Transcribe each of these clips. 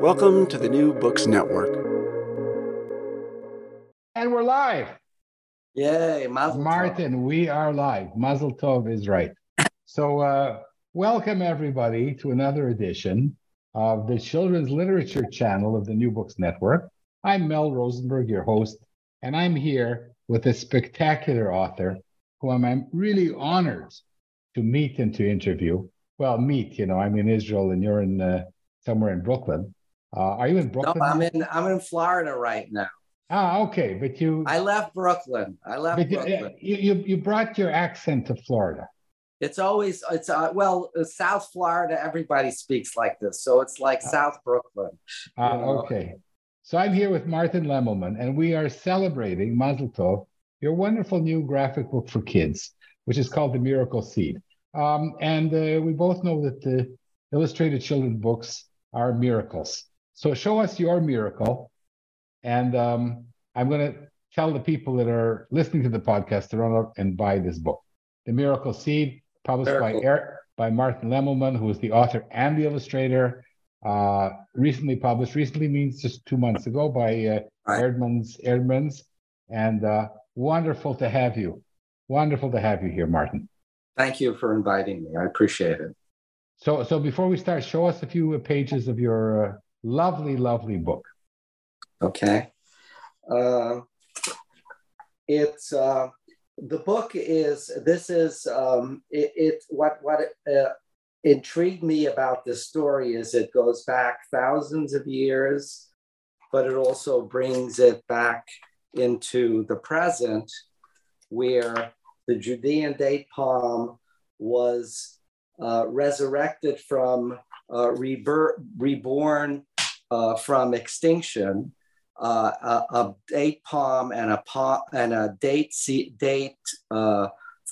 Welcome to the New Books Network. And we're live. Yay, Mazel Martin, tov. we are live. Mazel Tov is right. So, uh, welcome everybody to another edition of the Children's Literature channel of the New Books Network. I'm Mel Rosenberg, your host, and I'm here with a spectacular author who I'm really honored to meet and to interview. Well, meet, you know, I'm in Israel and you're in uh, somewhere in Brooklyn. Uh, are you in Brooklyn? No, I'm in I'm in Florida right now. Ah, okay, but you. I left Brooklyn. I left you, Brooklyn. you, you you brought your accent to Florida. It's always it's uh, well uh, South Florida. Everybody speaks like this, so it's like South Brooklyn. Ah, you know. okay. So I'm here with Martin Lemelman, and we are celebrating Mazel Tov, your wonderful new graphic book for kids, which is called The Miracle Seed. Um, and uh, we both know that the illustrated children's books are miracles. So show us your miracle, and um, I'm going to tell the people that are listening to the podcast to run out and buy this book, The Miracle Seed, published Miracle. by Eric, by Martin Lemelman, who is the author and the illustrator. Uh, recently published. Recently means just two months ago by uh, Right. Eerdmans. Eerdmans, and uh, wonderful to have you. Wonderful to have you here, Martin. Thank you for inviting me. I appreciate it. So, so before we start, show us a few pages of your uh, lovely, lovely book. Okay. Uh, it's uh, the book is this is um, it, it what what uh, intrigued me about this story is it goes back thousands of years, but it also brings it back into the present, where the Judean date palm was uh, resurrected from uh, reborn uh, from extinction, uh, a, a date palm and a and a date date uh,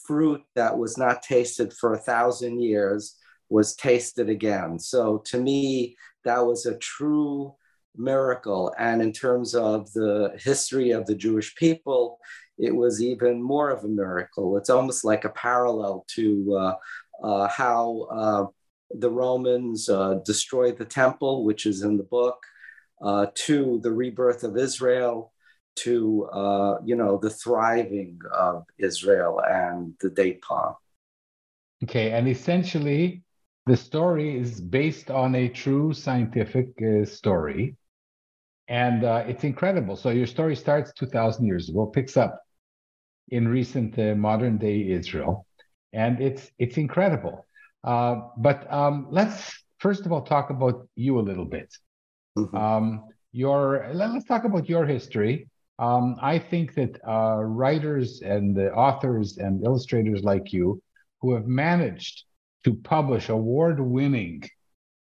fruit that was not tasted for a thousand years was tasted again. So to me, that was a true miracle. And in terms of the history of the Jewish people, it was even more of a miracle. It's almost like a parallel to uh, uh, how uh, the Romans uh, destroyed the temple, which is in the book, uh, to the rebirth of Israel, to uh, you know the thriving of Israel and the date palm. Okay, and essentially, the story is based on a true scientific uh, story, and uh, it's incredible. So your story starts two thousand years ago, picks up in recent uh, modern day Israel, and it's it's incredible. Uh, but um, let's first of all talk about you a little bit. Mhm. Um, your let, us talk about your history. Um, I think that uh, writers and the authors and illustrators like you, who have managed to publish award-winning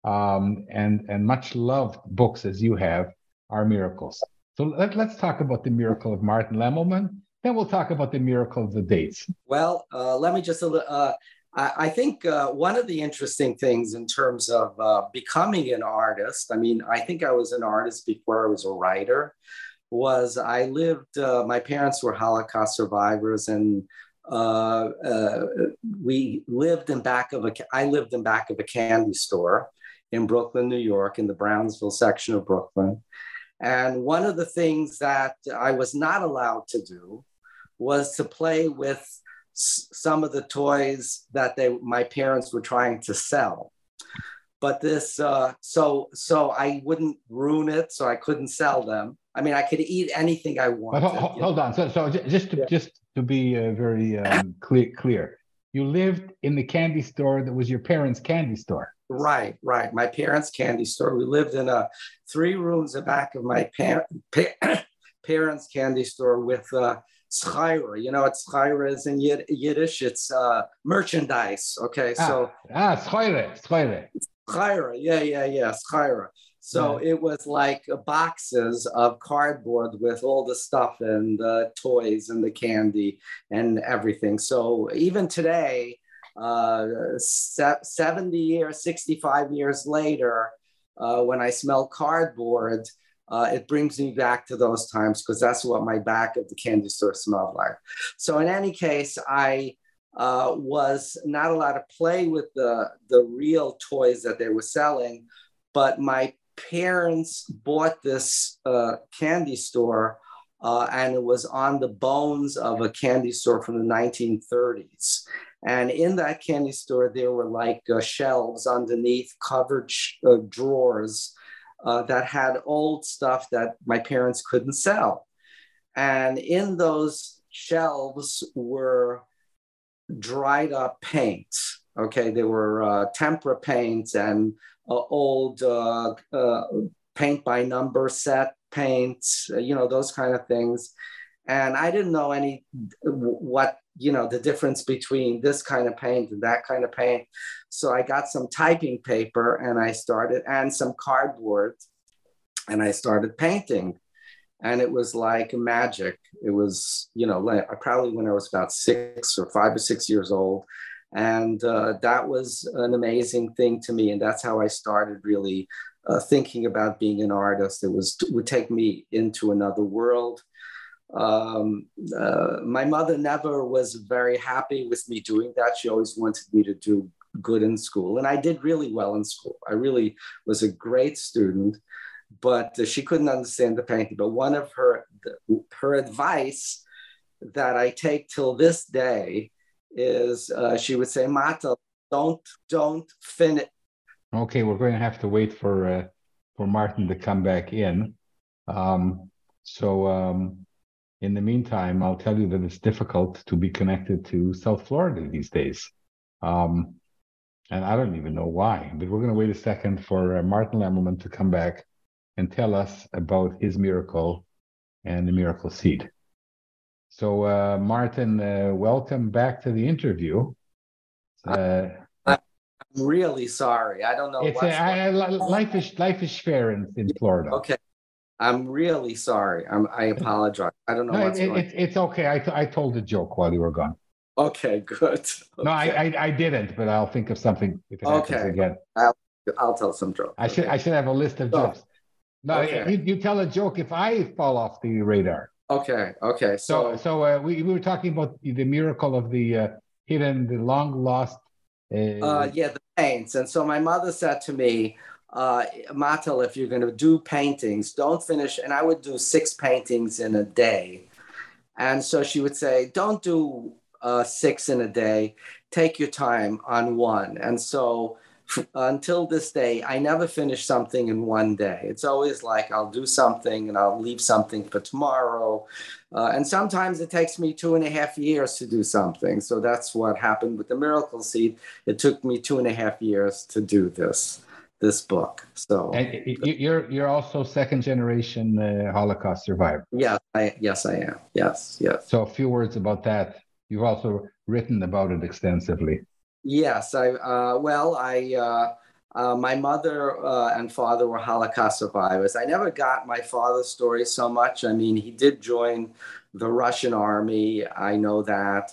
um, and and much loved books as you have, are miracles. So let, let's talk about the miracle of Martin Lemelman. Then we'll talk about the miracle of the dates. Well, uh, let me just. Uh, I, think uh, one of the interesting things in terms of uh, becoming an artist, I mean, I think I was an artist before I was a writer, was I lived, uh, my parents were Holocaust survivors and uh, uh, we lived in back of a, I lived in back of a candy store in Brooklyn, New York, in the Brownsville section of Brooklyn. And one of the things that I was not allowed to do was to play with some of the toys that they my parents were trying to sell. But this uh, so so i wouldn't ruin it so i couldn't sell them. I mean i could eat anything i wanted but hold, hold on so so just to yeah. just to be uh, very um, clear clear. You lived in the candy store that was your parents candy store. Right right. My parents candy store. We lived in a three rooms the back of my par- pa- parents candy store with uh, Schaira. You know what Schaira is in Yiddish? It's uh, merchandise. Okay, ah, so ah, Schaira, Schaira. Schaira, yeah, yeah, yeah, Schaira. So yeah. it was like boxes of cardboard with all the stuff and the toys and the candy and everything. So even today, uh, 70 years, 65 years later, uh, when I smell cardboard, uh, it brings me back to those times because that's what my back of the candy store smelled like. So, in any case, I uh, was not allowed to play with the, the real toys that they were selling, but my parents bought this uh, candy store. Uh, and it was on the bones of a candy store from the 1930s. And in that candy store, there were like uh, shelves underneath covered sh- uh, drawers uh, that had old stuff that my parents couldn't sell. And in those shelves were dried up paints. Okay, there were uh, tempera paints and uh, old uh, uh, paint by number set paints, you know, those kind of things. And I didn't know any what you know the difference between this kind of paint and that kind of paint. So I got some typing paper and I started and some cardboard, and I started painting. And it was like magic. It was, you know, like, probably when I was about six or five or six years old. And uh, that was an amazing thing to me. And that's how I started really uh, thinking about being an artist. It was would take me into another world. Um, uh, my mother never was very happy with me doing that. She always wanted me to do good in school, and I did really well in school. I really was a great student, but she couldn't understand the painting. But one of her her advice that I take till this day is uh, she would say, "Mata, don't don't finish." Okay, we're going to have to wait for uh, for Martin to come back in. Um, so um, in the meantime, I'll tell you that it's difficult to be connected to South Florida these days. Um, and I don't even know why, but we're going to wait a second for uh, Martin Lemelman to come back and tell us about his miracle and the miracle seed. So, uh, Martin, uh, welcome back to the interview. Uh, I'm really sorry. I don't know. It's a, I, life is life is fair in, in Florida. Okay, I'm really sorry. I'm, I apologize. I don't know no, what's it, going. It, it's okay. I, I told a joke while you were gone. Okay, good. Okay. No, I, I, I didn't, but I'll think of something if it happens okay. again. I'll, I'll tell some jokes. I should I should have a list of jokes. No, okay. you, you, tell a joke if I fall off the radar. Okay. Okay. So so, so uh, we, we were talking about the miracle of the uh, hidden, the long lost. Uh, uh, yeah, the paints. And so my mother said to me, uh, Matel, if you're going to do paintings, don't finish. And I would do six paintings in a day. And so she would say, don't do uh, six in a day. Take your time on one. And so until this day, I never finish something in one day. It's always like I'll do something and I'll leave something for tomorrow. Uh, and sometimes it takes me two and a half years to do something. So that's what happened with the Miracle Seed. It took me two and a half years to do this this book. So and you're you're also second generation uh, Holocaust survivor. Yeah, I, yes, I am. Yes, yes. So a few words about that. You've also written about it extensively. Yes, I uh, well, I uh, uh, my mother uh, and father were Holocaust survivors. I never got my father's story so much. I mean, he did join the Russian army. I know that.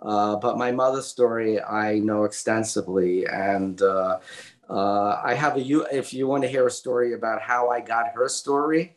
Uh, but my mother's story I know extensively, and uh, I have a you. If you want to hear a story about how I got her story,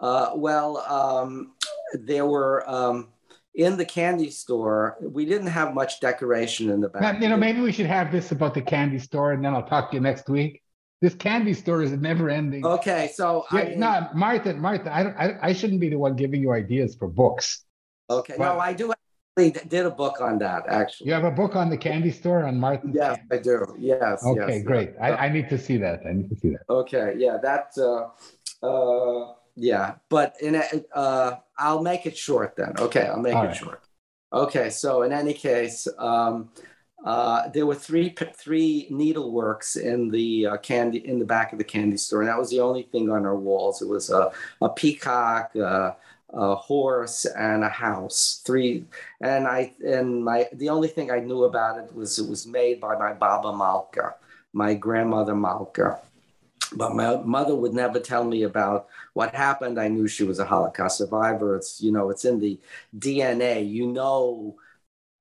uh, well, um, there were um, in the candy store. We didn't have much decoration in the back. You know, maybe we should have this about the candy store, and then I'll talk to you next week. This candy store is never ending. Okay, so Yeah, I no, Martha, Martha, I don't, I, I shouldn't be the one giving you ideas for books. okay, Well- no, I do actually did a book on that actually. You have a book on the candy store on Martin. Yes, I do. Yes. Okay, yes, great. I, I need to see that. I need to see that. Okay, yeah, that, uh, uh, yeah, but in, a- uh, I'll make it short then. Okay, I'll make All it right. short. Okay, so in any case, um, uh, there were three three needleworks in the uh, candy in the back of the candy store, and that was the only thing on our walls. It was a, a peacock, uh, a horse, and a house. Three, and I and my the only thing I knew about it was it was made by my Baba Malka, my grandmother Malka. But my mother would never tell me about what happened. I knew she was a Holocaust survivor. It's you know it's in the DNA. You know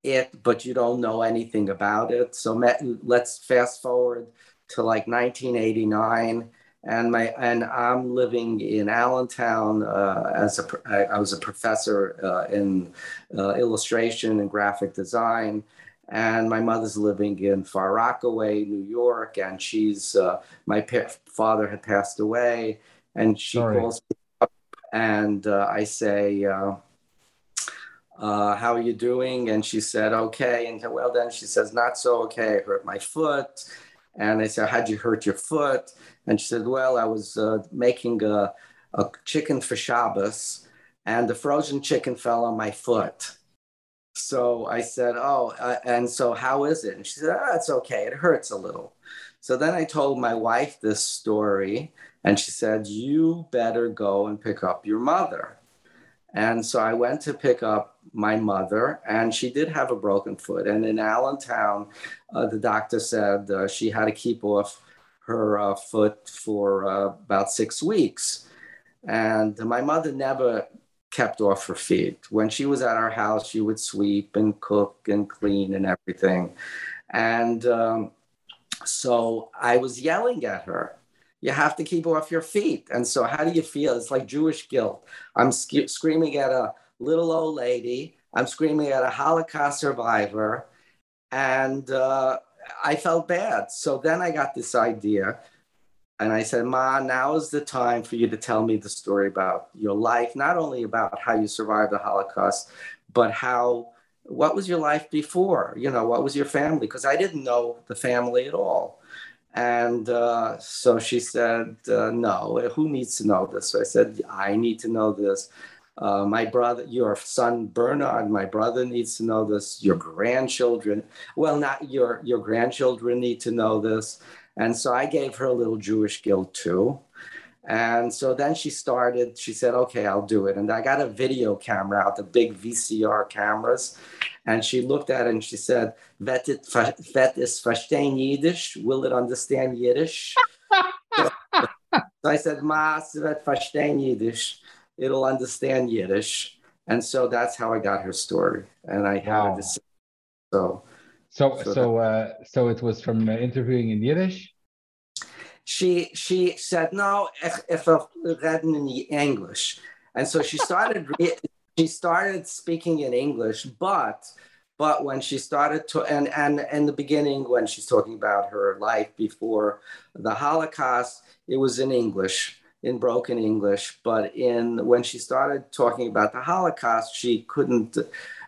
it, but you don't know anything about it. So let's fast forward to like 1989, and my and I'm living in Allentown uh, as a I, I was a professor uh, in uh, illustration and graphic design. And my mother's living in Far Rockaway, New York, and she's uh, my pa- father had passed away, and she Sorry. calls me up, and uh, I say, uh, uh, "How are you doing?" And she said, "Okay." And well, then she says, "Not so okay. I hurt my foot." And I said, "How'd you hurt your foot?" And she said, "Well, I was uh, making a, a chicken for Shabbos, and the frozen chicken fell on my foot." So I said, "Oh, uh, and so how is it?" And she said, "Ah, it's okay. It hurts a little." So then I told my wife this story, and she said, "You better go and pick up your mother." And so I went to pick up my mother, and she did have a broken foot. And in Allentown, uh, the doctor said uh, she had to keep off her uh, foot for uh, about six weeks. And my mother never kept off her feet. When she was at our house, she would sweep and cook and clean and everything. And um, so I was yelling at her. You have to keep off your feet. And so, how do you feel? It's like Jewish guilt. I'm sc- screaming at a little old lady. I'm screaming at a Holocaust survivor. And uh, I felt bad. So then I got this idea. And I said, Ma, now is the time for you to tell me the story about your life, not only about how you survived the Holocaust, but how, what was your life before? You know, what was your family? Because I didn't know the family at all. And uh, so she said, uh, No, who needs to know this? So I said, I need to know this. Uh, my brother, your son Bernard, my brother needs to know this. Your grandchildren, well, not your your grandchildren need to know this. And so I gave her a little Jewish guilt too. And so then she started, she said, okay, I'll do it. And I got a video camera out, the big VCR cameras. And she looked at it and she said, Vet, it, vet is verstehen Yiddish? Will it understand Yiddish? so I said, Ma, wird verstehen Yiddish. It'll understand Yiddish. And so that's how I got her story. And I had Wow. her to so So, So so, uh, so it was from uh, interviewing in Yiddish. she she said no if will reden in english and so she started she started speaking in english but but when she started to and and in the beginning when she's talking about her life before the holocaust it was in english in broken english but in when she started talking about the holocaust she couldn't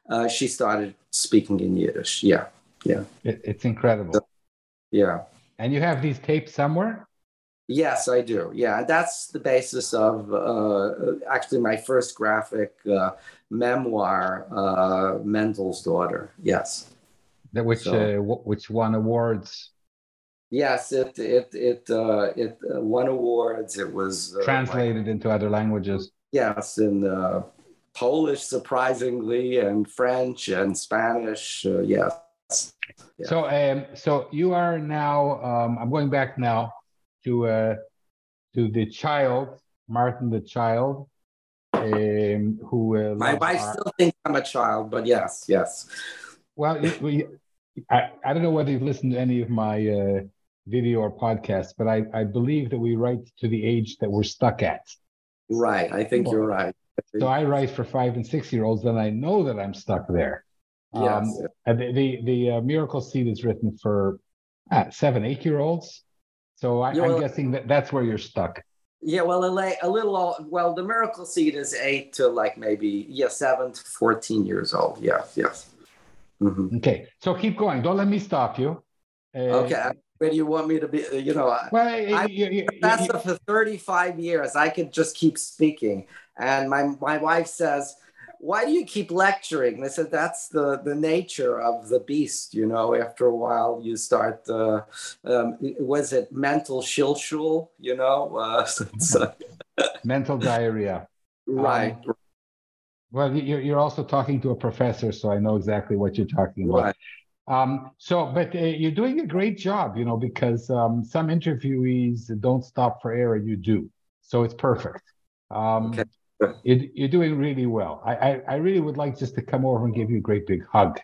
uh, she started speaking in yiddish yeah yeah It, it's incredible. yeah And you have these tapes somewhere? Yes, I do. Yeah, that's the basis of uh, actually my first graphic uh, memoir, uh, Mendel's Daughter. Yes, That which So- uh, which won awards, yes, it it it uh, it uh, won awards. It was uh, translated into other languages. yes, in uh, Polish, surprisingly, and French and Spanish. Uh, yes. Yeah. So, um, so you are now. Um, I'm going back now to uh, to the child, Martin, the child, um, who uh, My wife art. still thinks I'm a child, but yes, yes. Well, we, I, I don't know whether you've listened to any of my uh, video or podcast, but I, I believe that we write to the age that we're stuck at. Right. I think you're right. So I write for five and six year olds, and I know that I'm stuck there. Yes. Um, and the the, the uh, miracle seed is written for uh, seven, eight year olds. So I, I'm guessing that that's where you're stuck. Yeah, well, a, la- a little, all- well, the miracle seed is eight to like maybe, yeah, seven to 14 years old. Yes, yes. Mhm. Okay, so keep going. Don't let me stop you. Uh, Okay. Where do you want me to be? You know, Well, I- you- you- that's you- for 35 years. I could just keep speaking. And my, my wife says, why do you keep lecturing? And I said, that's the, the nature of the beast. You know, after a while, you start, uh, um, was it mental shilshul? You know, uh, uh, mental diarrhea. right, Well, you- you're, you're also talking to a professor, so I know exactly what you're talking about. right. Um, so, but uh, you're doing a great job, you know, because um, some interviewees don't stop for air, and you do. So it's perfect. Um, Okay. you, you're doing really well. I, I, I really would like just to come over and give you a great big hug,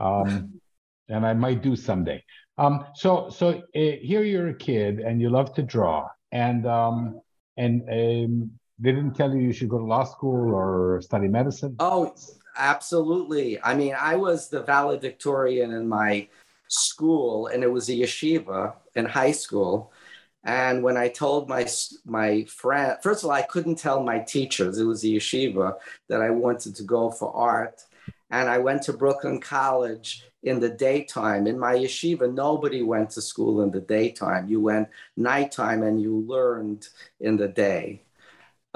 um, and I might do someday. Um, so, so uh, here you're a kid, and you love to draw, and um, and um, they didn't tell you you should go to law school or study medicine. Oh, absolutely. I mean, I was the valedictorian in my school, and it was a yeshiva in high school. And when I told my my friend, first of all, I couldn't tell my teachers it was a yeshiva that I wanted to go for art, and I went to Brooklyn College in the daytime. In my yeshiva, nobody went to school in the daytime. You went nighttime, and you learned in the day.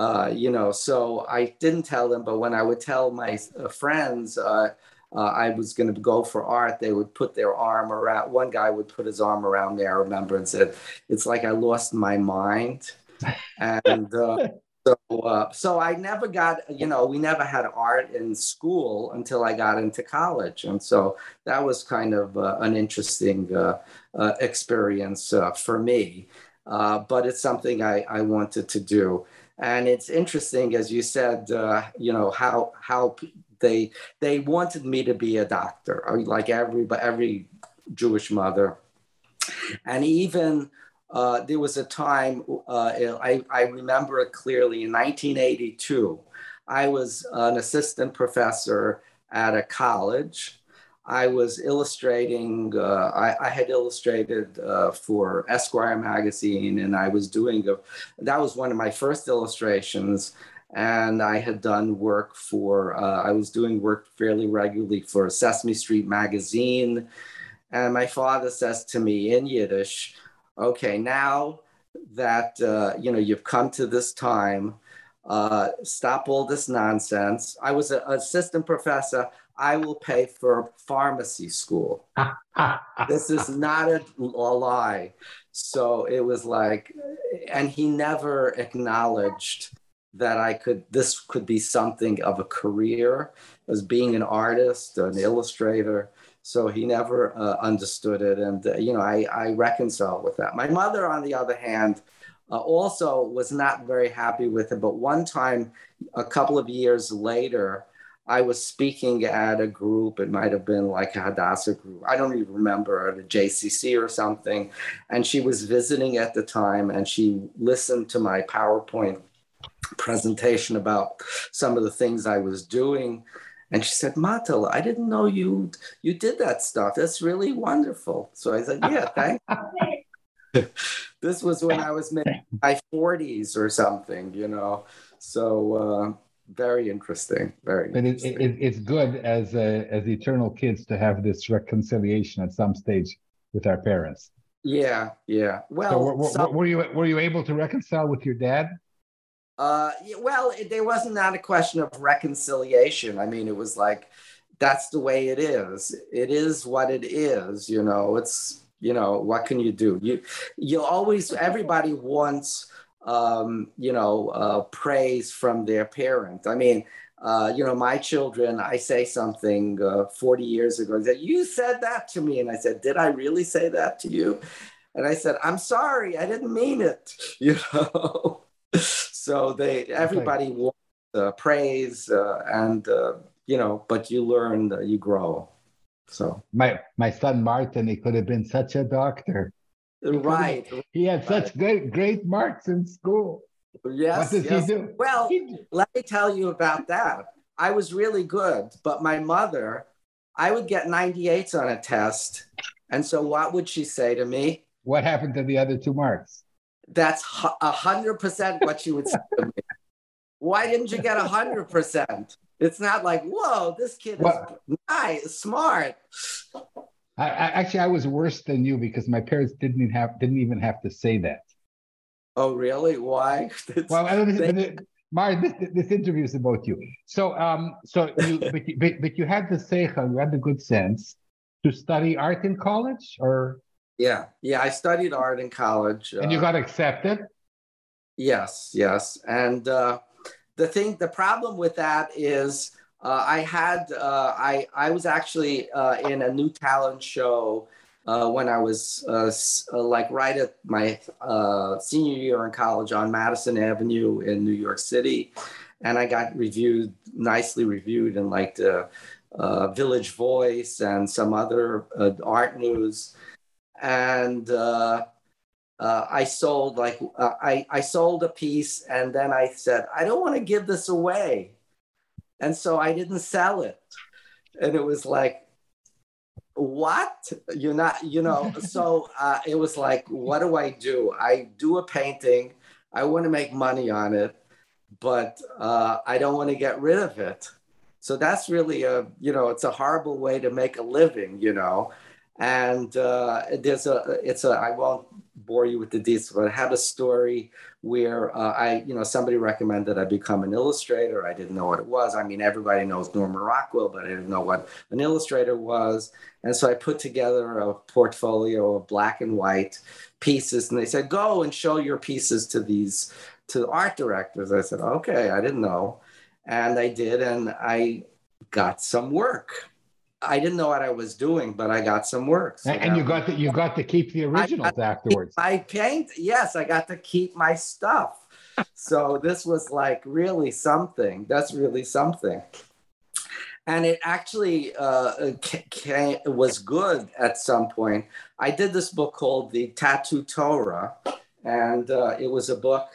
Uh, you know, so I didn't tell them, but when I would tell my uh, friends uh, uh, I was going to go for art, they would put their arm around. One guy would put his arm around me, I remember, and said, "It's like I lost my mind." And uh, so, uh, so I never got, you know, we never had art in school until I got into college, and so that was kind of uh, an interesting uh, uh, experience uh, for me. Uh, but it's something I, I wanted to do and it's interesting as you said uh, you know how how they they wanted me to be a doctor like every every jewish mother. And even uh, there was a time uh, I, I remember it clearly in 1982 i was an assistant professor at a college I was illustrating, uh, I, I, had illustrated uh, for Esquire magazine, and I was doing, a, that was one of my first illustrations. And I had done work for, uh, I was doing work fairly regularly for Sesame Street magazine. And my father says to me in Yiddish, okay, now that, uh, you know, you've come to this time, uh, stop all this nonsense. I was an assistant professor. I will pay for pharmacy school. this is not a, a, lie. So it was like, and he never acknowledged that I could, this could be something of a career as being an artist, an illustrator. So he never uh, understood it. And, uh, you know, I, I reconcile with that. My mother, on the other hand, uh, also was not very happy with it. But one time, a couple of years later, I was speaking at a group. It might have been like a Hadassah group. I don't even remember at a JCC or something. And she was visiting at the time, and she listened to my PowerPoint presentation about some of the things I was doing. And she said, Matel, I didn't know you you did that stuff. That's really wonderful. So I said, Yeah, thank this was when I was in my 40s or something, you know. So uh, very interesting. Very. But interesting. it, it's good as uh, as eternal kids to have this reconciliation at some stage with our parents. Yeah, yeah. Well, so were, were, some, were you were you able to reconcile with your dad? Uh, well, it, there wasn't not a question of reconciliation. I mean, it was like that's the way it is. It is what it is. You know, it's you know what can you do? You you always everybody wants um, you know, uh, praise from their parents. I mean, uh, you know, my children, I say something uh, 40 years ago that you said that to me. And I said, Did I really say that to you? And I said, I'm sorry, I didn't mean it. You know, so they, everybody okay. wants praise uh, and, uh, you know, but you learn, you grow. So my my son Martin, he could have been such a doctor. Right. He had such great great marks in school. Yes. What does yes. he do? Well, let me tell you about that. I was really good, but my mother, I would get 98s on a test. And so what would she say to me? What happened to the other two marks? That's a hundred percent what she would say to me. Why didn't you get a hundred percent? It's not like, whoa, this kid What? is nice, smart. I, I actually I was worse than you because my parents didn't even have didn't even have to say that. Oh, really? Why? Well, I don't- they- uh, Mar, this, this interview is about you. So, um, so you, but, you, but, but you had the seichel, you had the good sense to study art in college, or yeah, yeah. I studied art in college. and you uh, got accepted. Yes, yes. And uh, the thing, the problem with that is, uh, I had, uh, I, I was actually uh, in a new talent show uh, when I was uh, uh, like right at my senior year in college on Madison Avenue in New York City, and I got reviewed nicely reviewed in like the Village Voice and some other art news, and. Uh, I sold like uh, I I sold a piece and then I said I don't want to give this away, and so I didn't sell it, and it was like, what you're not you know so uh, it was like what do I do? I do a painting, I want to make money on it, but uh, I don't want to get rid of it. So that's really a you know it's a horrible way to make a living you know, and uh, there's a it's a I won't bore you with the details, but I had a story where uh, I, you know, somebody recommended I become an illustrator. I didn't know what it was. I mean, everybody knows Norman Rockwell, but I didn't know what an illustrator was. And so I put together a portfolio of black and white pieces, and they said, "Go and show your pieces to these to art directors." I said, "Okay, I didn't know," and I did, and I got some work. I didn't know what I was doing, but I got some work. So and, and you got to, you got to keep the originals afterwards. I paint, yes, I got to keep my stuff. so this was like really something. That's really something. And it actually uh, ca- ca- was good at some point. I did this book called The Tattoo Torah, and uh, it was a book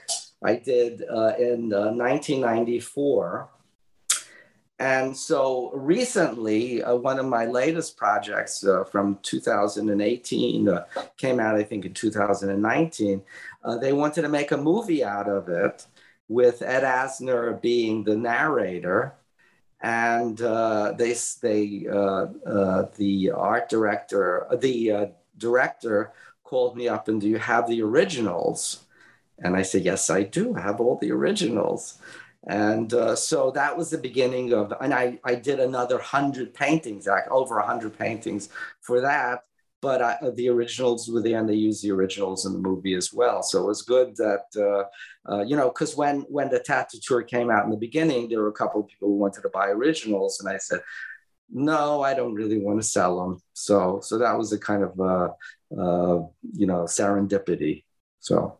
I did uh, in uh, 1994. And so recently, uh, one of my latest projects uh, from 2018 uh, came out, I think, in 2019. Uh, they wanted to make a movie out of it with Ed Asner being the narrator. And uh, they, they, uh, the art director, the director called me up and do you have the originals? And I said, yes, I do have all the originals. And uh, so that was the beginning of, and I, I did another hundred paintings, like over a hundred paintings for that. But I, the originals were there, and they used the originals in the movie as well. So it was good that, uh, uh, you know, because when when the Tattoo Torah came out in the beginning, there were a couple of people who wanted to buy originals, and I said, no, I don't really want to sell them. So so that was a kind of, uh, uh, you know, serendipity. So.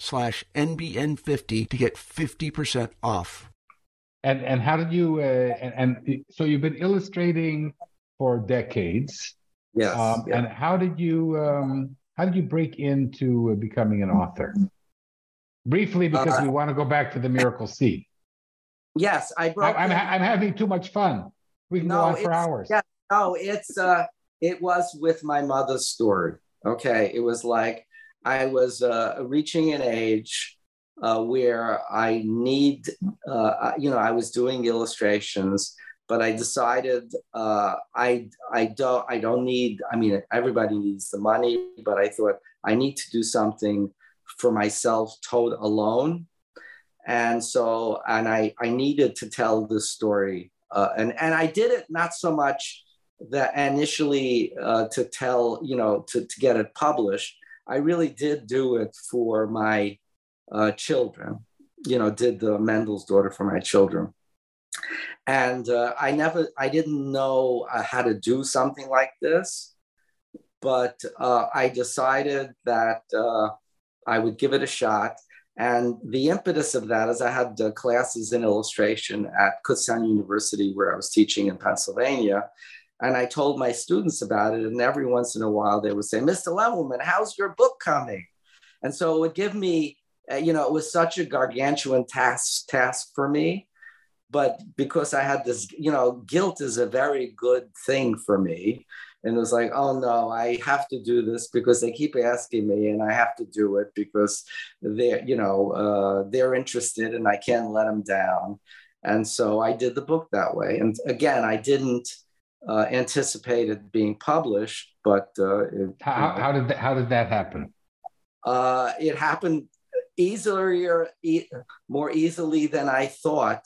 slash NBN50 to get 50% off. And and how did you? Uh, and, and so you've been illustrating for decades. Yes. Um, yeah. And how did you? Um, how did you break into becoming an author? Briefly, because Uh, we want to go back to the miracle seed. yes, I I, broke. I'm ha- I'm having too much fun. We can go on for hours. Yeah, no, it's uh, it was with my mother's story. Okay, it was like I was uh, reaching an age uh, where I need, uh, you know, I was doing illustrations, but I decided uh, I I don't I don't need. I mean, everybody needs the money, but I thought I need to do something for myself, told alone, and so and I I needed to tell this story, uh, and and I did it not so much that initially uh, to tell you know to to get it published. I really did do it for my uh, children. You know, did the Mendel's daughter for my children, and uh, I never, I didn't know uh, how to do something like this, but uh, I decided that uh, I would give it a shot. And the impetus of that is I had uh, classes in illustration at Kutztown University, where I was teaching in Pennsylvania. And I told my students about it. And every once in a while, they would say, Mr. Lemelman, how's your book coming? And so it would give me uh, you know, it was such a gargantuan task task for me. But because I had this, you know, guilt is a very good thing for me. And it was like, oh no, I have to do this because they keep asking me, and I have to do it because they're, you know, uh, they're interested, and I can't let them down. And so I did the book that way. And again, I didn't uh, anticipate it being published, but uh, it, how, how, did that, how did that happen? Uh, it happened easier, e- more easily than I thought.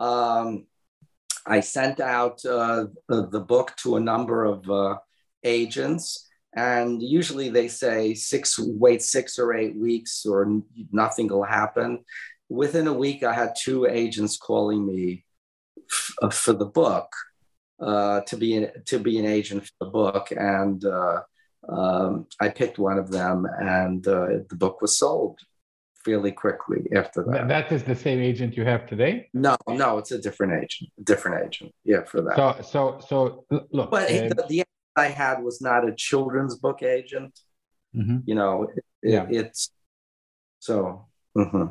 Um, I sent out uh, the, the, book to a number of uh, agents, and usually they say six, wait six or eight weeks, or nothing will happen. Within a week, I had two agents calling me f- uh, for the book uh, to be an, to be an agent for the book, and uh, um, I picked one of them, and uh, the book was sold fairly quickly after that. That is the same agent you have today? No, no, it's a different agent. Different agent. Yeah, for that. So, so, so look. But uh, the, the I had was not a children's book agent. Mm-hmm. You know, it, yeah. it's so. Mm-hmm.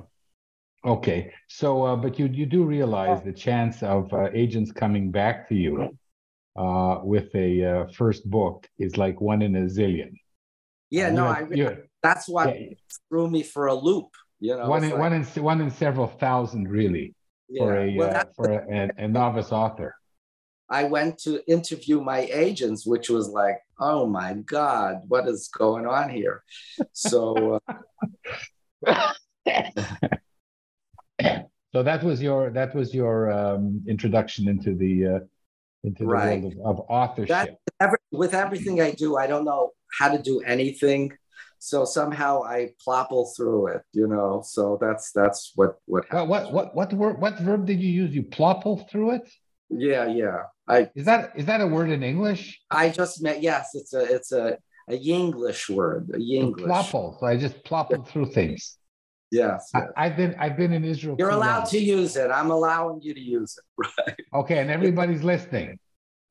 Okay, so uh, but you you do realize the chance of uh, agents coming back to you uh, with a uh, first book is like one in a zillion. Yeah, no, I. That's what yeah. threw me for a loop. You know, one in, like, one in one in several thousand, really, yeah. for a well, uh, for a, a, novice author. I went to interview my agents, which was like, oh my god, what is going on here? So. So that was your that was your um, introduction into the uh, into the right. world of, of authorship. That, every, with everything I do, I don't know how to do anything so somehow I plopple through it, you know. So that's that's what what happened. what what what word what verb did you use? You plopple through it? Yeah, yeah. I is that is that a word in English? I just meant yes. It's a it's a a English word. A English plopple. So I just plopple through things. Yes, yes. I, have been I've been in Israel. You're allowed months. to use it. I'm allowing you to use it. Right. Okay, and everybody's listening.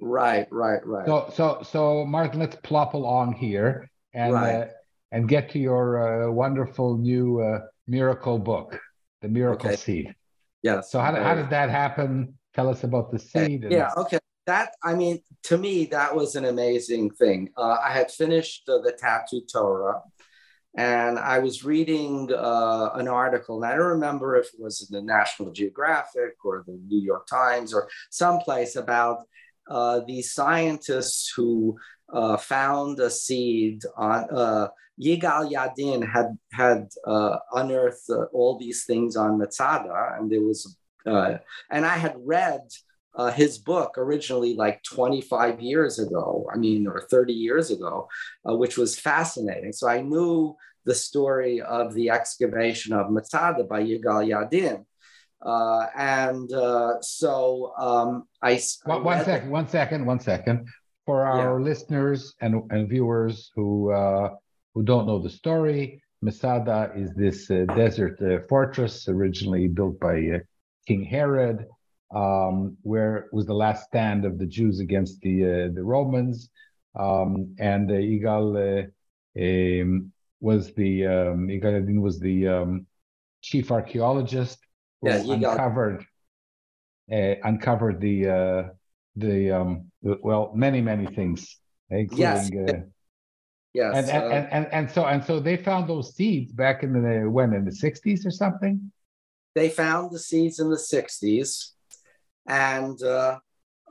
Right, right, right. So so so Martin, let's plop along here and. Right. Uh, and get to your uh, wonderful new uh, miracle book, The Miracle okay. Seed. Yeah. So how, how did that happen? Tell us about the seed. yeah. Okay. That I mean, to me, that was an amazing thing. Uh, I had finished the Tattoo Torah, and I was reading uh, an article, and I don't remember if it was in the National Geographic or the New York Times or someplace about uh, these scientists who uh, found a seed on uh, Yigal Yadin had had uh, unearthed uh, all these things on Masada, and there was, uh, and I had read uh, his book originally like 25 years ago. I mean, or 30 years ago, uh, which was fascinating. So I knew the story of the excavation of Masada by Yigal Yadin. Uh, and so um, I, I one second, one second, one second. For our yeah. listeners and, and viewers who who don't know the story, Masada is this uh, desert uh, fortress originally built by uh, King Herod, um, where was the last stand of the Jews against the uh, the Romans. Um, and uh, Igal uh, um, was the um, Igal was the um, chief archaeologist who yeah, uncovered uncovered the the um, well many many things including. Yes. Uh, Yes. and, and, uh, and, and, and so and so they found those seeds back in the when in the 60s or something. they found the seeds in the 60s and uh,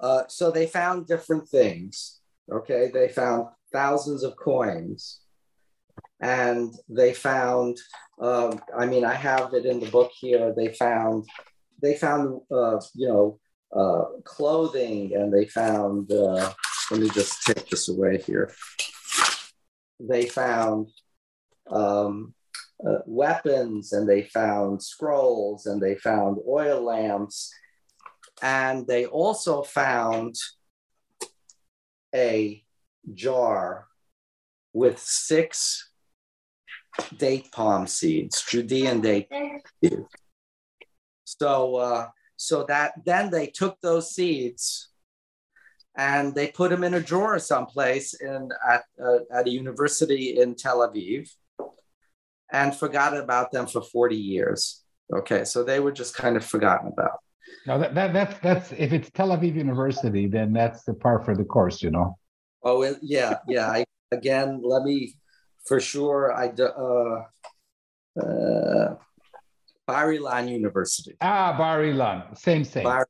uh, so they found different things okay? They found thousands of coins. And they found um, i mean i have it in the book here. They found they found uh, you know uh, clothing and they found uh, let me just take this away here. They found um, uh, weapons and they found scrolls and they found oil lamps and they also found a jar with six date palm seeds judean date seeds. so uh, so that then they took those seeds and they put them in a drawer someplace in at, uh, at a university in tel aviv and forgot about them for 40 years. Okay, so they were just kind of forgotten about. No, that, that that's that's if it's Tel Aviv University, then that's the par for the course, you know. Oh, it, yeah, yeah. I, again, let me for sure. I uh, uh, Bar Ilan University. Ah, Bar Ilan, same same. Bar-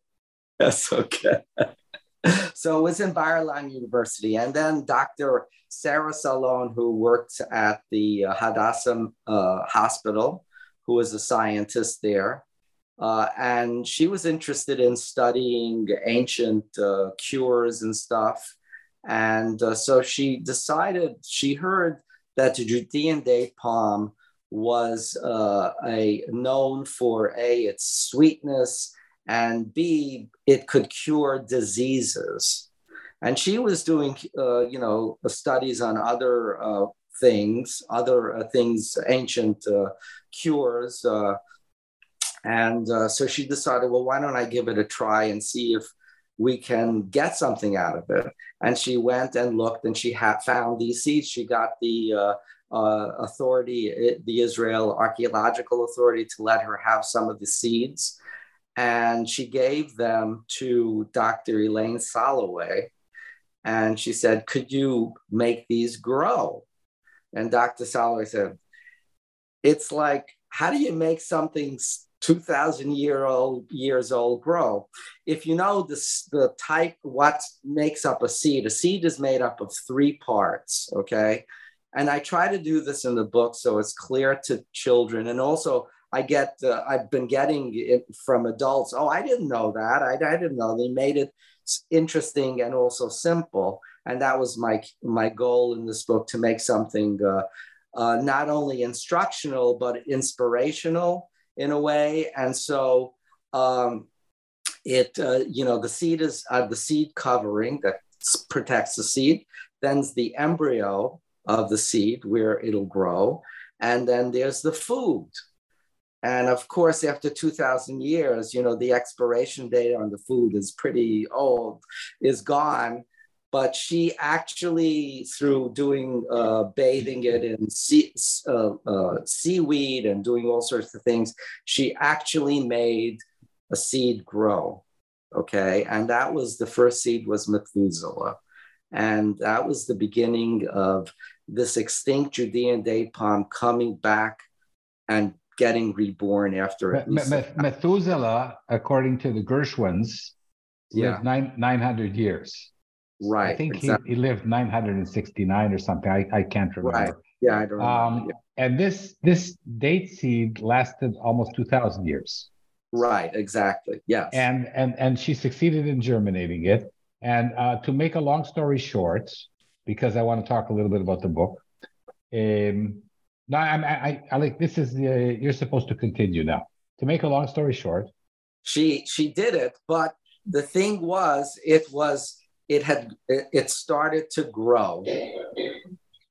That's okay. so it was in Bar Ilan University, and then Dr. Sarah Sallon, who worked at the uh, Hadassah uh, Hospital, who was a scientist there. Uh, and she was interested in studying ancient uh, cures and stuff. And uh, so she decided, she heard that the Judean date palm was uh, a known for A, its sweetness, and B, it could cure diseases and she was doing uh, you know studies on other things other things ancient cures and uh, so she decided well why don't i give it a try and see if we can get something out of it and she went and looked and she had found these seeds she got the uh, uh, authority eh, the israel archaeological authority to let her have some of the seeds and she gave them to dr elaine Solowey and she said, Could you make these grow? And Dr. Solowey said, It's like, how do you make something 2,000 year old years old grow? If you know this, the type, what makes up a seed, a seed is made up of three parts, okay? And I try to do this in the book so it's clear to children. And also, I get, uh, I've been getting it from adults. Oh, I didn't know that. I, I didn't know they made it interesting and also simple. And that was my my goal in this book to make something uh, uh, not only instructional but inspirational in a way. And so um, it uh, you know the seed is uh, the seed covering that protects the seed. Then's the embryo of the seed where it'll grow, and then there's the food and of course, after 2,000 years, you know, the expiration date on the food is pretty old, is gone. But she actually, through doing uh, bathing it in sea, uh, uh, seaweed and doing all sorts of things, she actually made a seed grow. Okay. And that was the first seed was Methuselah. And that was the beginning of this extinct Judean date palm coming back and getting reborn after it. Methuselah, according to the Gershwins, yeah. lived nine, 900 years. Right. I think exactly. he, he lived 969 or something. I, I can't remember. Right. Yeah, I don't um, yeah. And this this date seed lasted almost 2,000 years. Right. Exactly. Yes. And and and she succeeded in germinating it. And uh, to make a long story short, because I want to talk a little bit about the book, um, no, I, I, I like this is the, you're supposed to continue now. To make a long story short, she she did it, but the thing was, it was it had it started to grow,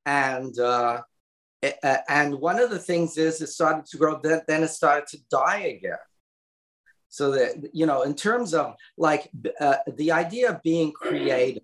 and uh, and one of the things is it started to grow, then then it started to die again. So that you know, in terms of like uh, the idea of being creative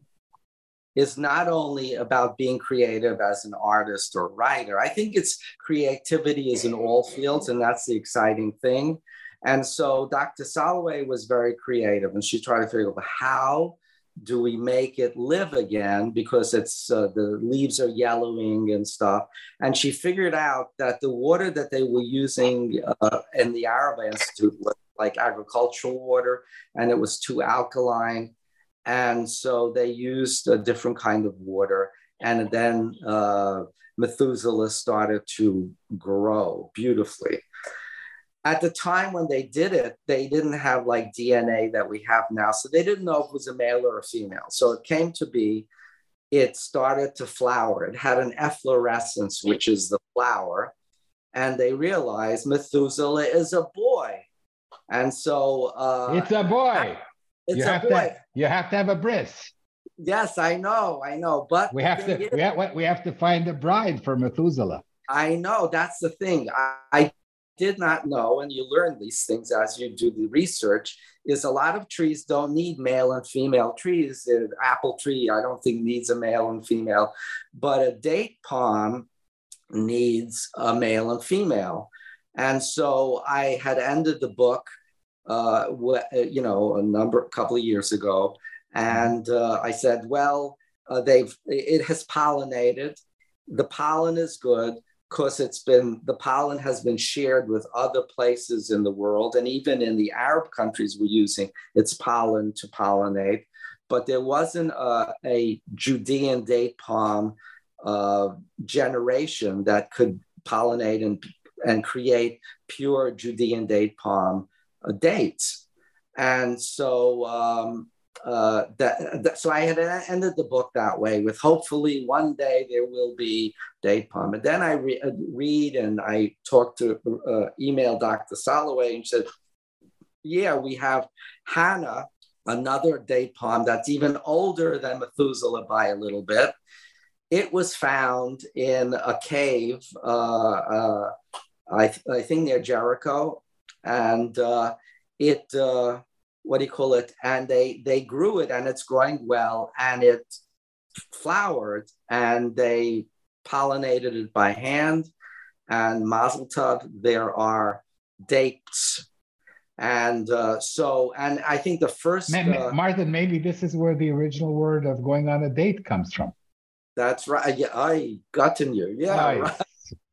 is not only about being creative as an artist or writer. I think it's creativity is in all fields, and that's the exciting thing. And so Dr. Solowey was very creative, and she tried to figure out how do we make it live again because it's uh, the leaves are yellowing and stuff? And she figured out that the water that they were using uh, in the Arava Institute was like agricultural water and it was too alkaline. And so they used a different kind of water and then uh, methuselah started to grow beautifully at the time when they did it, they didn't have like DNA that we have now. So they didn't know if it was a male or a female. So it came to be, it started to flower. It had an efflorescence, which is the flower. And they realized Methuselah is a boy. And so uh, it's a boy. It's you a have boy. To, you have to have a bris. Yes, I know, I know. But we have to is, we have, we have to find a bride for Methuselah. I know that's the thing. I, I did not know, and you learn these things as you do the research, is a lot of trees don't need male and female trees. An apple tree, I don't think needs a male and female, but a date palm needs a male and female. And so I had ended the book, uh, you know, a number, a couple of years ago, and uh, I said, well, uh, they've it has pollinated. The pollen is good because it's been the pollen has been shared with other places in the world and even in the arab countries we're using its pollen to pollinate. But there wasn't a, a judean date palm uh, generation that could pollinate and, and create pure judean date palm uh, dates. And so um, uh, that, that, so I had ended the book that way with hopefully one day there will be date palm. And then I re- uh, read and I talked to uh, email Dr. Solowey and said, yeah, we have Hannah, another date palm that's even older than Methuselah by a little bit. It was found in a cave, uh, uh, I, th- I think near Jericho, and uh, it what do you call it? And they they grew it and it's growing well and it flowered and they pollinated it by hand. And Mazel Tov, there are dates. And uh, so, and I think the first. uh, Martin, maybe this is where the original word of going on a date comes from. That's right. Yeah, I gotten you. Yeah. Right.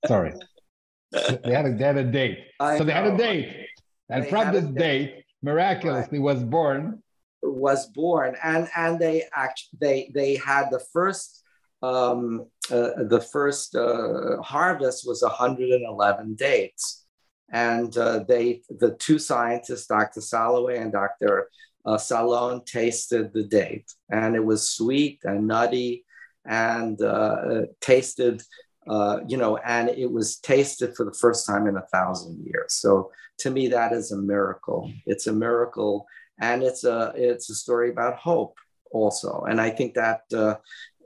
Sorry. they, had a, they had a date. I so they know. had a date. And They from this date. date, miraculously was born. Was born. And and they actually they they had the first um uh, the first uh, harvest was 111 dates and uh, they the two scientists dr Solowey and dr uh, Sallon tasted the date. And it was sweet and nutty and uh, tasted uh, you know and it was tasted for the first time in a thousand years. So to me that is a miracle. It's a miracle and it's a it's a story about hope also. And i think that uh,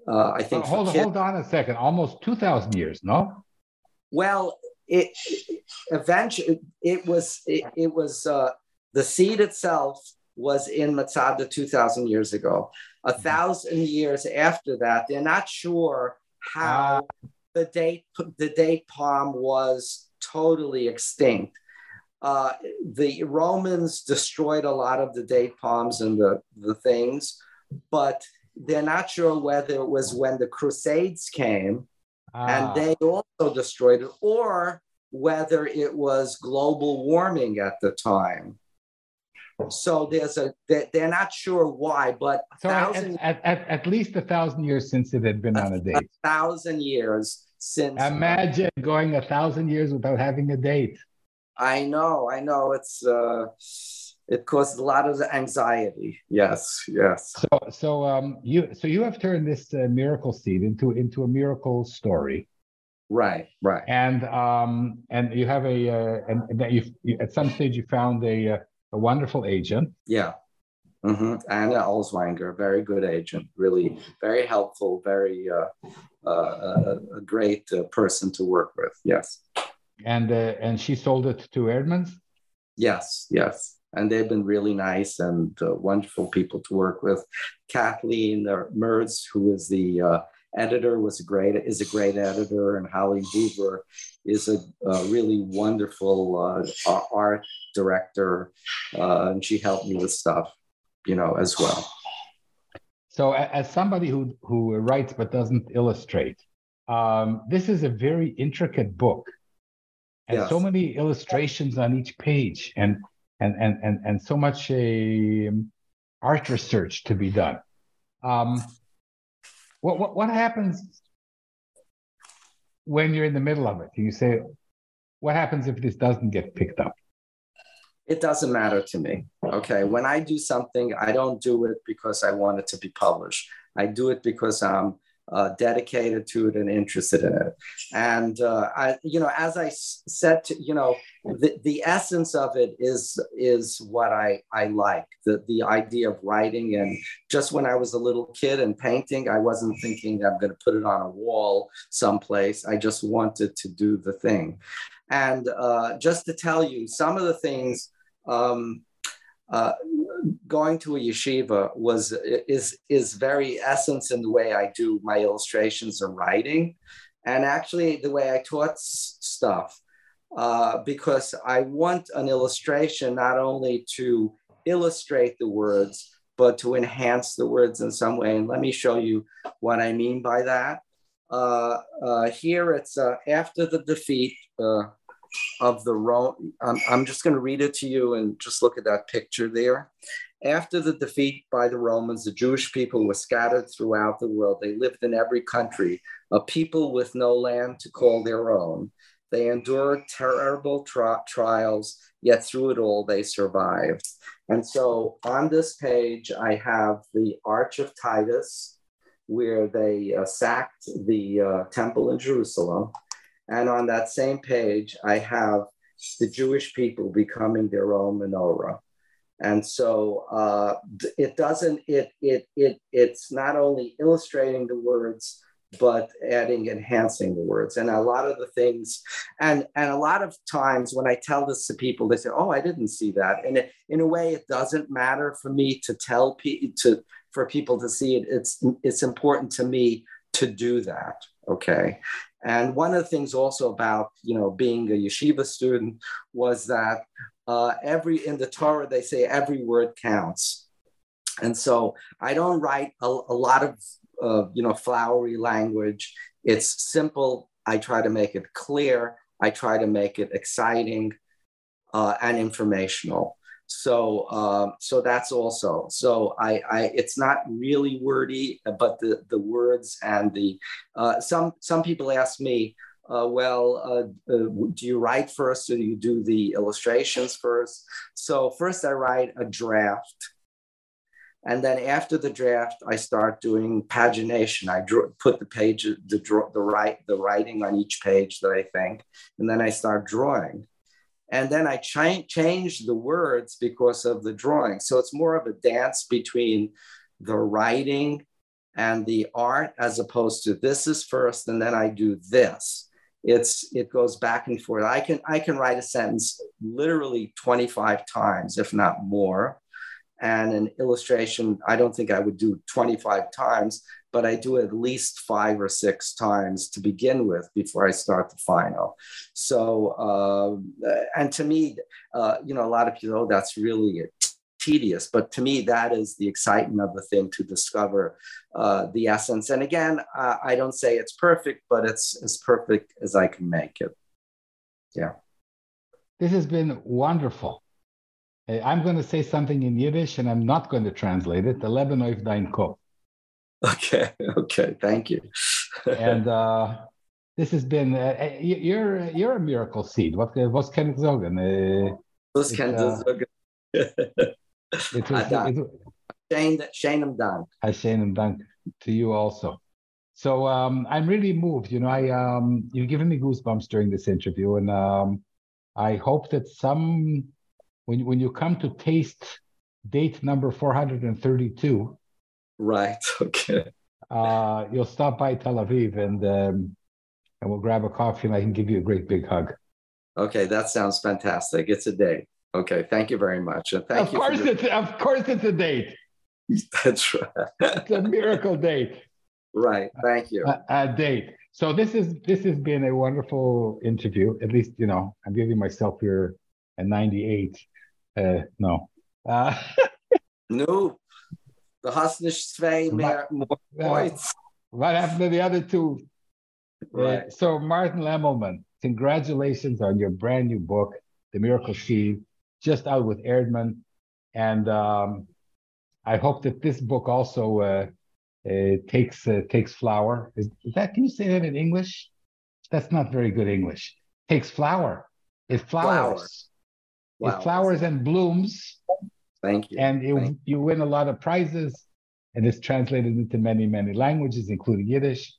uh, i think Oh, hold, kids- hold on a second. Almost 2,000 years, no? well it eventually it was it, it was uh, the seed itself was in Matsada 2000 years ago. A thousand years after that they're not sure how the date the date palm was totally extinct uh, the Romans destroyed a lot of the date palms and the, the things, but they're not sure whether it was when the Crusades came Ah, and they also destroyed it, or whether it was global warming at the time. So there's a they- they're not sure why, but so thousand, at, at, at least a thousand years since it had been on a date. A thousand years since Imagine going a thousand years without having a date. I know, I know. It's uh, it caused a lot of anxiety. Yes, yes. So, so um, you, so you have turned this uh, miracle seed into into a miracle story, Right, right. and um, and you have a, uh, and, that you, at some stage you found a uh, a wonderful agent. Yeah. hmm Anna Olswanger, very good agent, really very helpful, very uh, uh, a, a great uh, person to work with. Yes, and uh, and she sold it to Eerdmans. yes, yes. And they've been really nice and uh, wonderful people to work with. Kathleen Merz, who is the uh, editor, was a great is a great editor, and Holly Hoover is a, a really wonderful uh, art director, uh, and she helped me with stuff, you know, as well. So, as somebody who who writes but doesn't illustrate, um, this is a very intricate book, and yes. so many illustrations on each page, and and and and and so much a art research to be done. Um, what, what what happens when you're in the middle of it? You say, what happens if this doesn't get picked up? It doesn't matter to me. Okay. When I do something, I don't do it because I want it to be published. I do it because I'm uh, dedicated to it and interested in it. And uh, I, you know, as I said, to, you know, the, the essence of it is is what I I like the the idea of writing. And just when I was a little kid and painting, I wasn't thinking I'm going to put it on a wall someplace. I just wanted to do the thing. And uh, just to tell you, some of the things. Um, uh, going to a yeshiva was is is very essence in the way I do my illustrations and writing, and actually the way I taught s- stuff, uh, because I want an illustration not only to illustrate the words but to enhance the words in some way. And let me show you what I mean by that. Uh, uh here it's uh, after the defeat uh, of the Rome. Um, I'm just going to read it to you and just look at that picture there. After the defeat by the Romans, the Jewish people were scattered throughout the world. They lived in every country, a people with no land to call their own. They endured terrible tri- trials, yet through it all, they survived. And so on this page, I have the Arch of Titus, where they uh, sacked the uh, temple in Jerusalem. And on that same page, I have the Jewish people becoming their own menorah. And so uh, it doesn't, it, it, it, it's not only illustrating the words, but adding, enhancing the words. And a lot of the things, and, and a lot of times when I tell this to people, they say, oh, I didn't see that. And it, in a way, it doesn't matter for me to tell people, to, for people to see it. It's, it's important to me to do that. Okay. And one of the things also about, you know, being a yeshiva student was that uh, every, in the Torah, they say every word counts. And so I don't write a, a lot of, uh, you know, flowery language. It's simple. I try to make it clear. I try to make it exciting uh, and informational. So, uh, so that's also so. I, I, it's not really wordy, but the the words and the uh, some some people ask me, uh, well, uh, uh, do you write first or do you do the illustrations first? So first I write a draft. And then after the draft, I start doing pagination. I draw, put the page, the draw, the write, the writing on each page that I think, and then I start drawing. And then I ch- change the words because of the drawing. So it's more of a dance between the writing and the art as opposed to this is first and then I do this. It's it goes back and forth. I can I can write a sentence literally 25 times, if not more. And an illustration, I don't think I would do 25 times, but I do at least five or six times to begin with before I start the final. So, uh, and to me, uh, you know, a lot of people, oh, that's really tedious, but to me, that is the excitement of the thing to discover uh, the essence. And again, I don't say it's perfect, but it's as perfect as I can make it. Yeah. This has been wonderful. I'm going to say something in Yiddish and I'm not going to translate it. The Lebanon dein Kopf. Okay. Okay. Thank you. and uh, this has been uh, you're you're a miracle seed. What was sagen? Uh, was kann ich sagen? It was, Shane, Dank. Shane Dank to you also. So um, I'm really moved. You know, I um, you've given me goosebumps during this interview, and um, I hope that some when when you come to taste date number 432 Right. Okay. Uh, you'll stop by Tel Aviv and um, and we'll grab a coffee and I can give you a great big hug. Okay, that sounds fantastic. It's a date. Okay, thank you very much. And thank of you. Course it's, of course, it's a date. That's right. it's a miracle date. Right. Thank you. A, a, date. So this is this has been a wonderful interview. At least you know I'm giving myself here a 98. Uh, no. Uh, no. The hast nicht zwei mehr, more points. What happened to the other two? Uh, Right. so, Martin Lemelman, congratulations on your brand new book, The Miracle Seed, just out with Erdman. And um, I hope that this book also uh, uh, takes uh, takes flower. Is, is that? Can you say that in English? That's not very good English. Takes flower. It flowers. Flower. It flowers and blooms, Thank you. and it, Thank you win a lot of prizes. And it's translated into many, many languages, including Yiddish.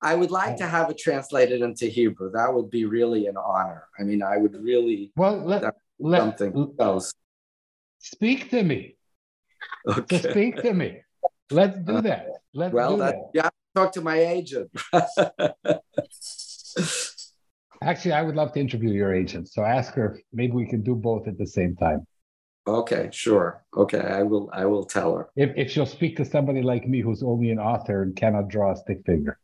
I would like to uh, have it translated into Hebrew. That would be really an honor. I mean, I would really Well, let, let something else. speak to me. Okay. Speak to me. Let's do that. Let's Well, do that, that. yeah, talk to my agent. Actually, I would love to interview your agent. So ask her. if Maybe we can do both at the same time. okay, sure. Okay, I will. I will tell her. If if she'll speak to somebody like me who's only an author and cannot draw a stick figure.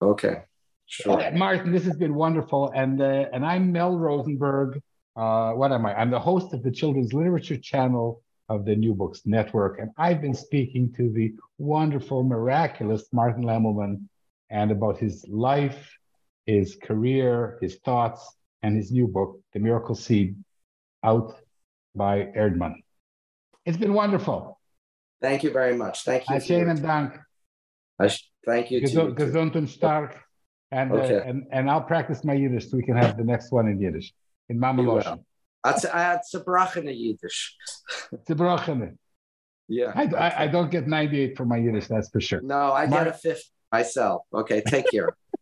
Okay, sure. Uh, Martin, this has been wonderful. And uh, and I'm Mel Rosenberg. Uh, what am I? I'm the host of the Children's Literature Channel of the New Books Network, and I've been speaking to the wonderful, miraculous Martin Lemelman, and about his life, his career, his thoughts, and his new book, The Miracle Seed, out by Erdman. It's been wonderful. Thank you very much. Thank you. Schönen. Dank. Thank you. Gesund, you too. gesund und stark. And, uh, Okay. and and I'll practice my Yiddish so we can have the next one in Yiddish. In Mama You will. Loshen. It's it's a bracha in Yiddish. Zerbrochene. Yeah. I, I, I don't get 98 for my Yiddish, that's for sure. No, I Mark- get a fifth myself. Okay, take care.